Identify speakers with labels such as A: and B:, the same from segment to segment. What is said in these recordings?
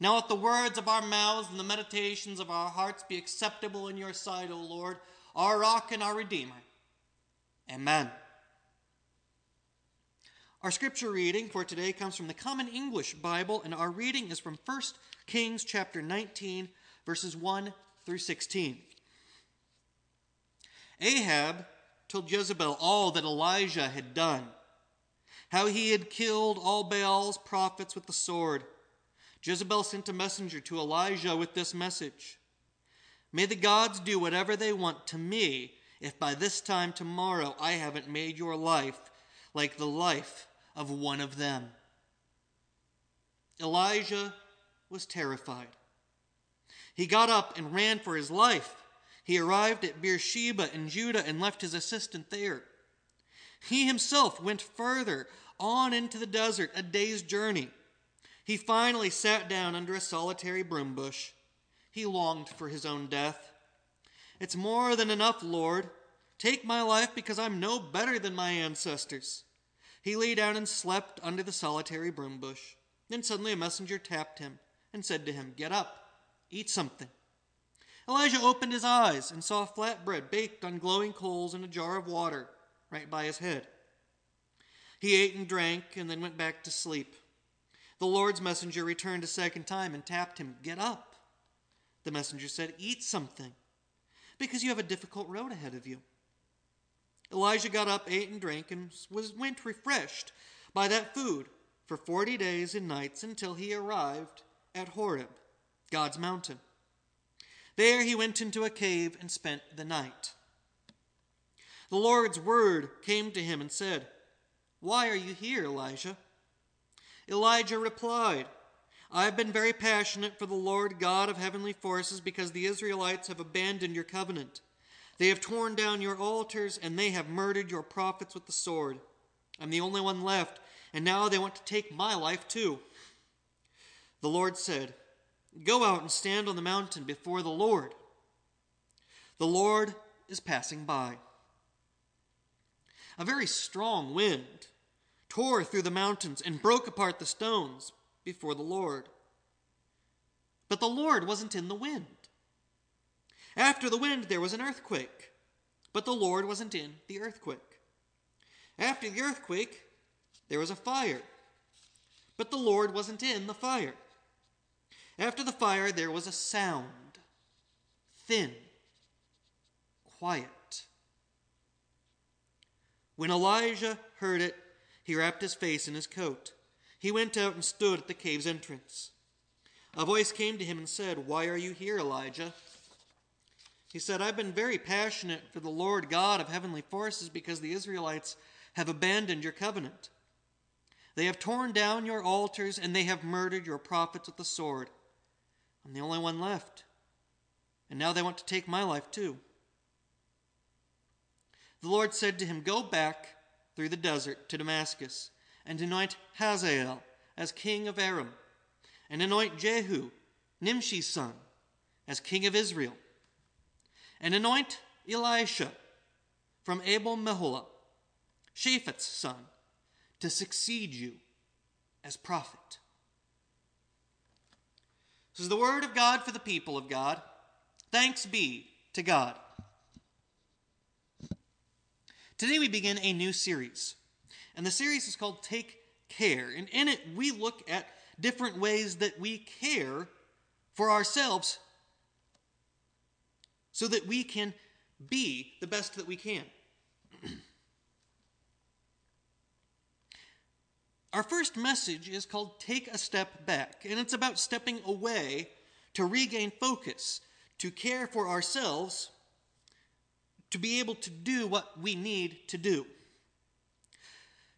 A: Now let the words of our mouths and the meditations of our hearts be acceptable in your sight, O Lord, our rock and our redeemer. Amen. Our scripture reading for today comes from the Common English Bible, and our reading is from 1 Kings chapter 19, verses 1 through 16. Ahab told Jezebel all that Elijah had done, how he had killed all Baal's prophets with the sword. Jezebel sent a messenger to Elijah with this message May the gods do whatever they want to me if by this time tomorrow I haven't made your life like the life of one of them. Elijah was terrified. He got up and ran for his life. He arrived at Beersheba in Judah and left his assistant there. He himself went further on into the desert, a day's journey. He finally sat down under a solitary broom bush. He longed for his own death. It's more than enough, Lord. Take my life because I'm no better than my ancestors. He lay down and slept under the solitary broom bush. Then suddenly a messenger tapped him and said to him, Get up, eat something. Elijah opened his eyes and saw flatbread baked on glowing coals and a jar of water right by his head. He ate and drank and then went back to sleep. The Lord's messenger returned a second time and tapped him, Get up. The messenger said, Eat something, because you have a difficult road ahead of you. Elijah got up, ate and drank, and was, went refreshed by that food for forty days and nights until he arrived at Horeb, God's mountain. There he went into a cave and spent the night. The Lord's word came to him and said, Why are you here, Elijah? Elijah replied, I have been very passionate for the Lord God of heavenly forces because the Israelites have abandoned your covenant. They have torn down your altars, and they have murdered your prophets with the sword. I'm the only one left, and now they want to take my life too. The Lord said, Go out and stand on the mountain before the Lord. The Lord is passing by. A very strong wind tore through the mountains and broke apart the stones before the Lord. But the Lord wasn't in the wind. After the wind, there was an earthquake, but the Lord wasn't in the earthquake. After the earthquake, there was a fire, but the Lord wasn't in the fire. After the fire, there was a sound thin, quiet. When Elijah heard it, he wrapped his face in his coat. He went out and stood at the cave's entrance. A voice came to him and said, Why are you here, Elijah? He said, I've been very passionate for the Lord God of heavenly forces because the Israelites have abandoned your covenant. They have torn down your altars and they have murdered your prophets with the sword. I'm the only one left. And now they want to take my life too. The Lord said to him, Go back through the desert to Damascus and anoint Hazael as king of Aram, and anoint Jehu, Nimshi's son, as king of Israel and anoint Elisha from Abel Meholah, Shaphat's son, to succeed you as prophet. This is the word of God for the people of God. Thanks be to God. Today we begin a new series, and the series is called Take Care. And in it, we look at different ways that we care for ourselves so that we can be the best that we can. Our first message is called Take a Step Back, and it's about stepping away to regain focus, to care for ourselves, to be able to do what we need to do.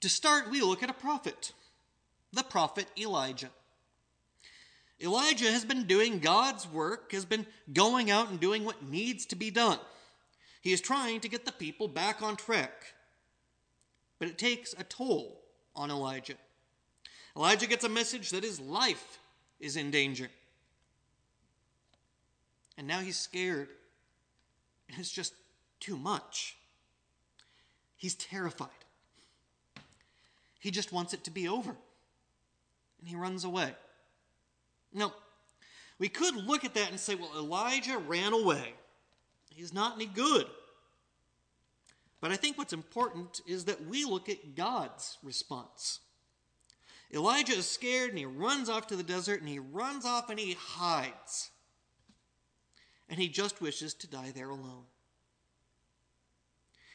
A: To start, we look at a prophet, the prophet Elijah. Elijah has been doing God's work, has been going out and doing what needs to be done. He is trying to get the people back on track. But it takes a toll on Elijah. Elijah gets a message that his life is in danger. And now he's scared. And it's just too much. He's terrified. He just wants it to be over. And he runs away. Now, We could look at that and say, well, Elijah ran away. He's not any good. But I think what's important is that we look at God's response. Elijah is scared and he runs off to the desert and he runs off and he hides. And he just wishes to die there alone.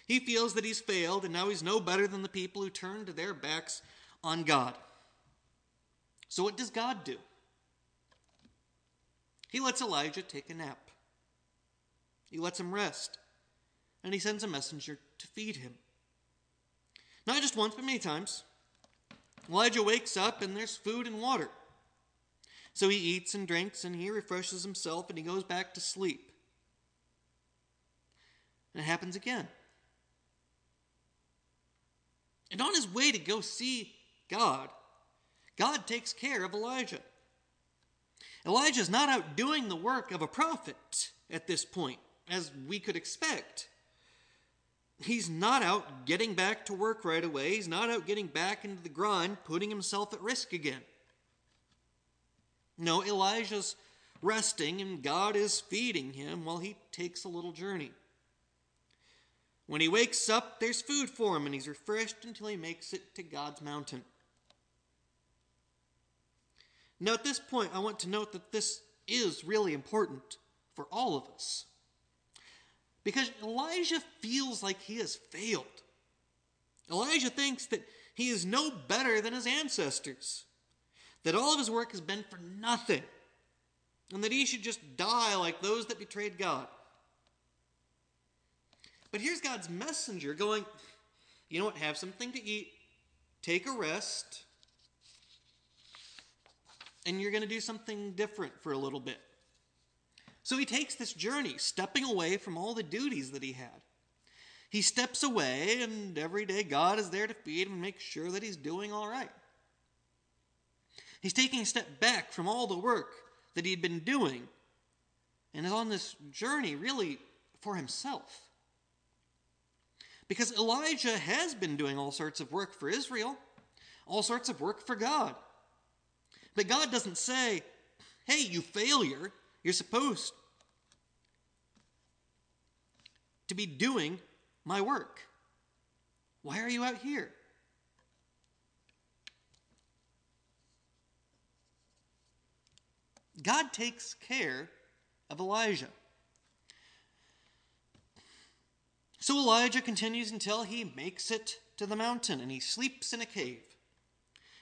A: He feels that he's failed and now he's no better than the people who turned their backs on God. So, what does God do? He lets Elijah take a nap. He lets him rest. And he sends a messenger to feed him. Not just once, but many times. Elijah wakes up and there's food and water. So he eats and drinks and he refreshes himself and he goes back to sleep. And it happens again. And on his way to go see God, God takes care of Elijah. Elijah is not out doing the work of a prophet at this point, as we could expect. He's not out getting back to work right away. He's not out getting back into the grind, putting himself at risk again. No, Elijah's resting and God is feeding him while he takes a little journey. When he wakes up, there's food for him and he's refreshed until he makes it to God's mountain. Now, at this point, I want to note that this is really important for all of us. Because Elijah feels like he has failed. Elijah thinks that he is no better than his ancestors, that all of his work has been for nothing, and that he should just die like those that betrayed God. But here's God's messenger going, you know what, have something to eat, take a rest, and you're going to do something different for a little bit. So he takes this journey, stepping away from all the duties that he had. He steps away, and every day God is there to feed him and make sure that he's doing all right. He's taking a step back from all the work that he'd been doing and is on this journey really for himself. Because Elijah has been doing all sorts of work for Israel, all sorts of work for God. But God doesn't say, hey, you failure, you're supposed to be doing my work. Why are you out here? God takes care of Elijah. So Elijah continues until he makes it to the mountain and he sleeps in a cave.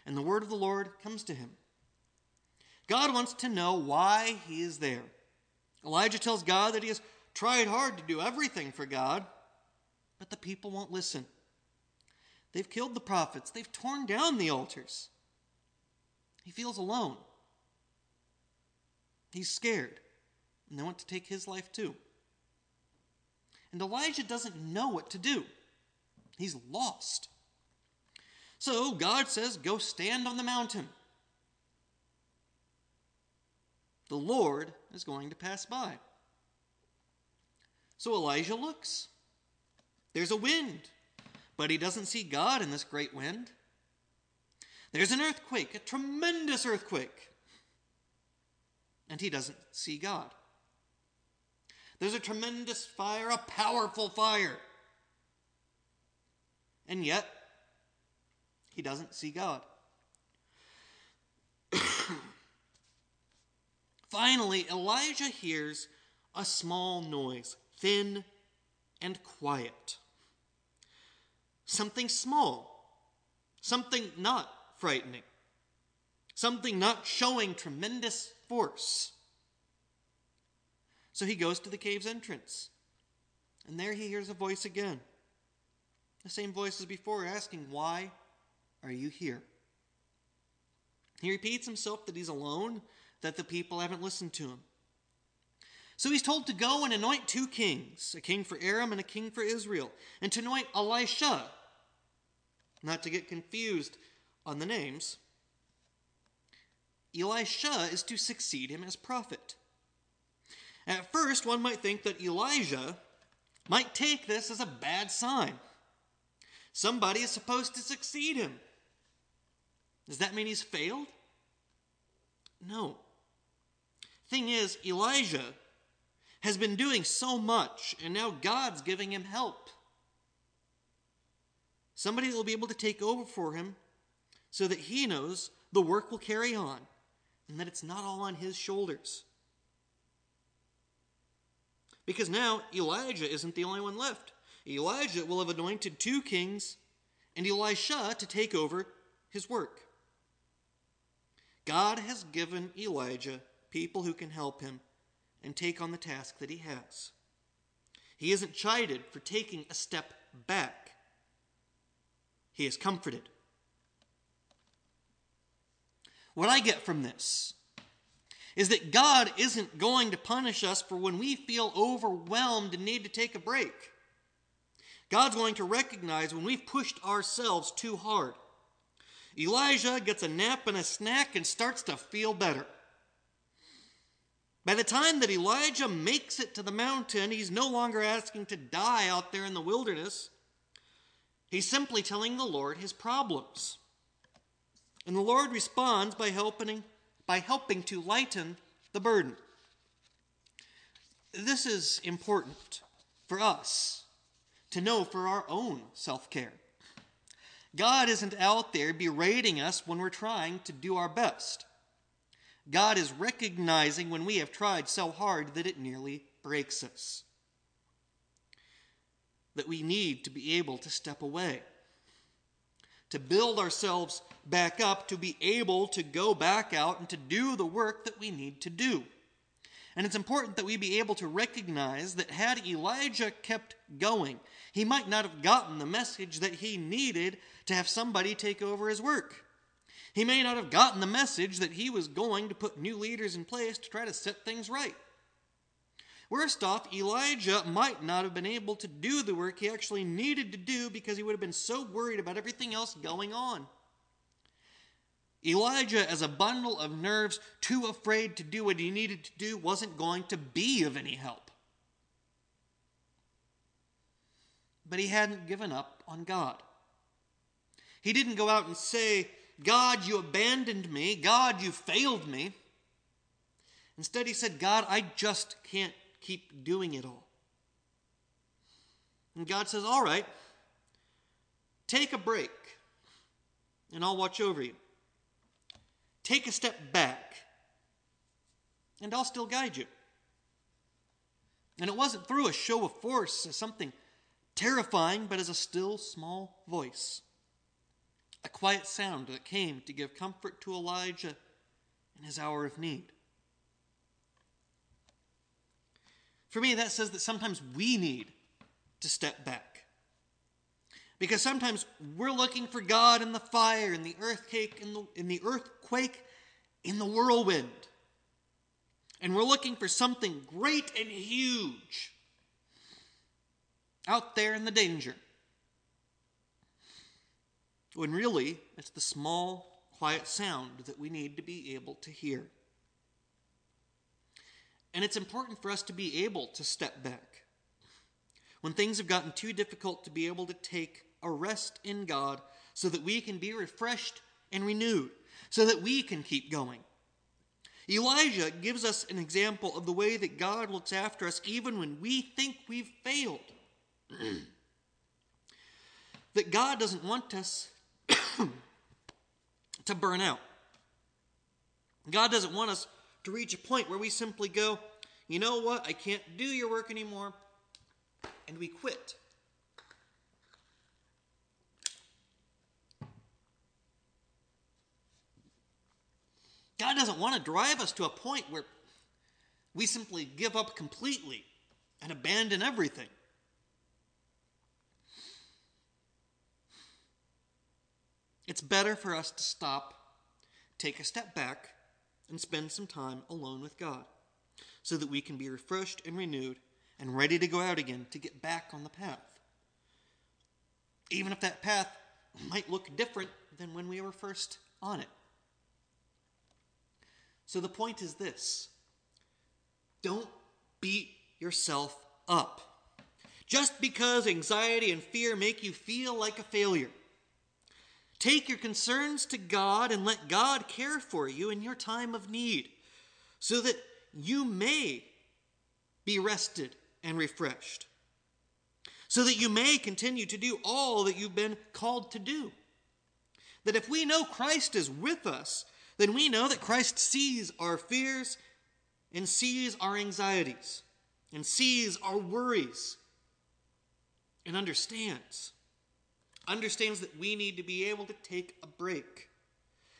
A: And the word of the Lord comes to him. God wants to know why he is there. Elijah tells God that he has tried hard to do everything for God, but the people won't listen. They've killed the prophets, they've torn down the altars. He feels alone. He's scared, and they want to take his life too. And Elijah doesn't know what to do. He's lost. So God says, Go stand on the mountain. The Lord is going to pass by. So Elijah looks. There's a wind, but he doesn't see God in this great wind. There's an earthquake, a tremendous earthquake, and he doesn't see God. There's a tremendous fire, a powerful fire, and yet he doesn't see God. Finally, Elijah hears a small noise, thin and quiet. Something small, something not frightening, something not showing tremendous force. So he goes to the cave's entrance, and there he hears a voice again. The same voice as before, asking, Why are you here? He repeats himself that he's alone that the people haven't listened to him. So he's told to go and anoint two kings, a king for Aram and a king for Israel, and to anoint Elisha, not to get confused on the names. Elisha is to succeed him as prophet. At first, one might think that Elijah might take this as a bad sign. Somebody is supposed to succeed him. Does that mean he's failed? No. Thing is, Elijah has been doing so much, and now God's giving him help. Somebody that will be able to take over for him so that he knows the work will carry on and that it's not all on his shoulders. Because now Elijah isn't the only one left. Elijah will have anointed two kings and Elisha to take over his work. God has given Elijah people who can help him and take on the task that he has. He isn't chided for taking a step back, he is comforted. What I get from this is that God isn't going to punish us for when we feel overwhelmed and need to take a break. God's going to recognize when we've pushed ourselves too hard. Elijah gets a nap and a snack and starts to feel better. By the time that Elijah makes it to the mountain, he's no longer asking to die out there in the wilderness. He's simply telling the Lord his problems. And the Lord responds by helping, by helping to lighten the burden. This is important for us to know for our own self care. God isn't out there berating us when we're trying to do our best. God is recognizing when we have tried so hard that it nearly breaks us. That we need to be able to step away, to build ourselves back up, to be able to go back out and to do the work that we need to do. And it's important that we be able to recognize that had Elijah kept going, he might not have gotten the message that he needed to have somebody take over his work. He may not have gotten the message that he was going to put new leaders in place to try to set things right. Worst off, Elijah might not have been able to do the work he actually needed to do because he would have been so worried about everything else going on. Elijah, as a bundle of nerves, too afraid to do what he needed to do, wasn't going to be of any help. But he hadn't given up on God. He didn't go out and say, God, you abandoned me. God, you failed me. Instead, he said, God, I just can't keep doing it all. And God says, All right, take a break, and I'll watch over you. Take a step back, and I'll still guide you. And it wasn't through a show of force as something terrifying, but as a still small voice, a quiet sound that came to give comfort to Elijah in his hour of need. For me, that says that sometimes we need to step back. Because sometimes we're looking for God in the fire, in the earthquake, in the, in the earthquake, in the whirlwind. And we're looking for something great and huge out there in the danger. When really, it's the small, quiet sound that we need to be able to hear. And it's important for us to be able to step back. When things have gotten too difficult, to be able to take a rest in God so that we can be refreshed and renewed, so that we can keep going. Elijah gives us an example of the way that God looks after us even when we think we've failed. that God doesn't want us to burn out. God doesn't want us to reach a point where we simply go, you know what, I can't do your work anymore, and we quit. God doesn't want to drive us to a point where we simply give up completely and abandon everything. It's better for us to stop, take a step back, and spend some time alone with God so that we can be refreshed and renewed and ready to go out again to get back on the path. Even if that path might look different than when we were first on it. So the point is this don't beat yourself up. Just because anxiety and fear make you feel like a failure. Take your concerns to God and let God care for you in your time of need so that you may be rested and refreshed, so that you may continue to do all that you've been called to do. That if we know Christ is with us, then we know that Christ sees our fears and sees our anxieties and sees our worries and understands. Understands that we need to be able to take a break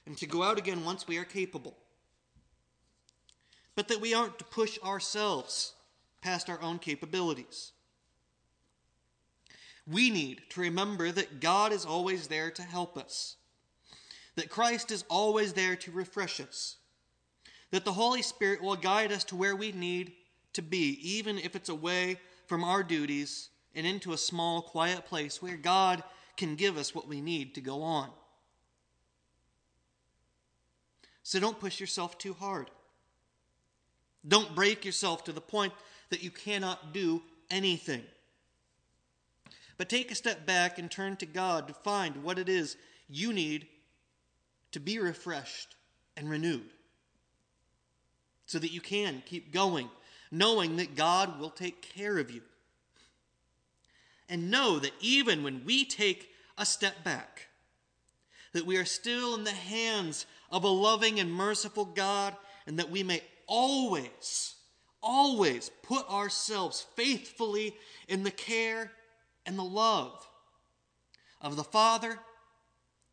A: and to go out again once we are capable. But that we aren't to push ourselves past our own capabilities. We need to remember that God is always there to help us, that Christ is always there to refresh us, that the Holy Spirit will guide us to where we need to be, even if it's away from our duties and into a small, quiet place where God can give us what we need to go on. So don't push yourself too hard. Don't break yourself to the point that you cannot do anything. But take a step back and turn to God to find what it is you need to be refreshed and renewed so that you can keep going, knowing that God will take care of you. And know that even when we take a step back, that we are still in the hands of a loving and merciful God, and that we may always, always put ourselves faithfully in the care and the love of the Father,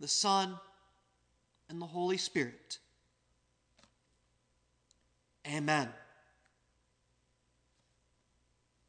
A: the Son, and the Holy Spirit. Amen.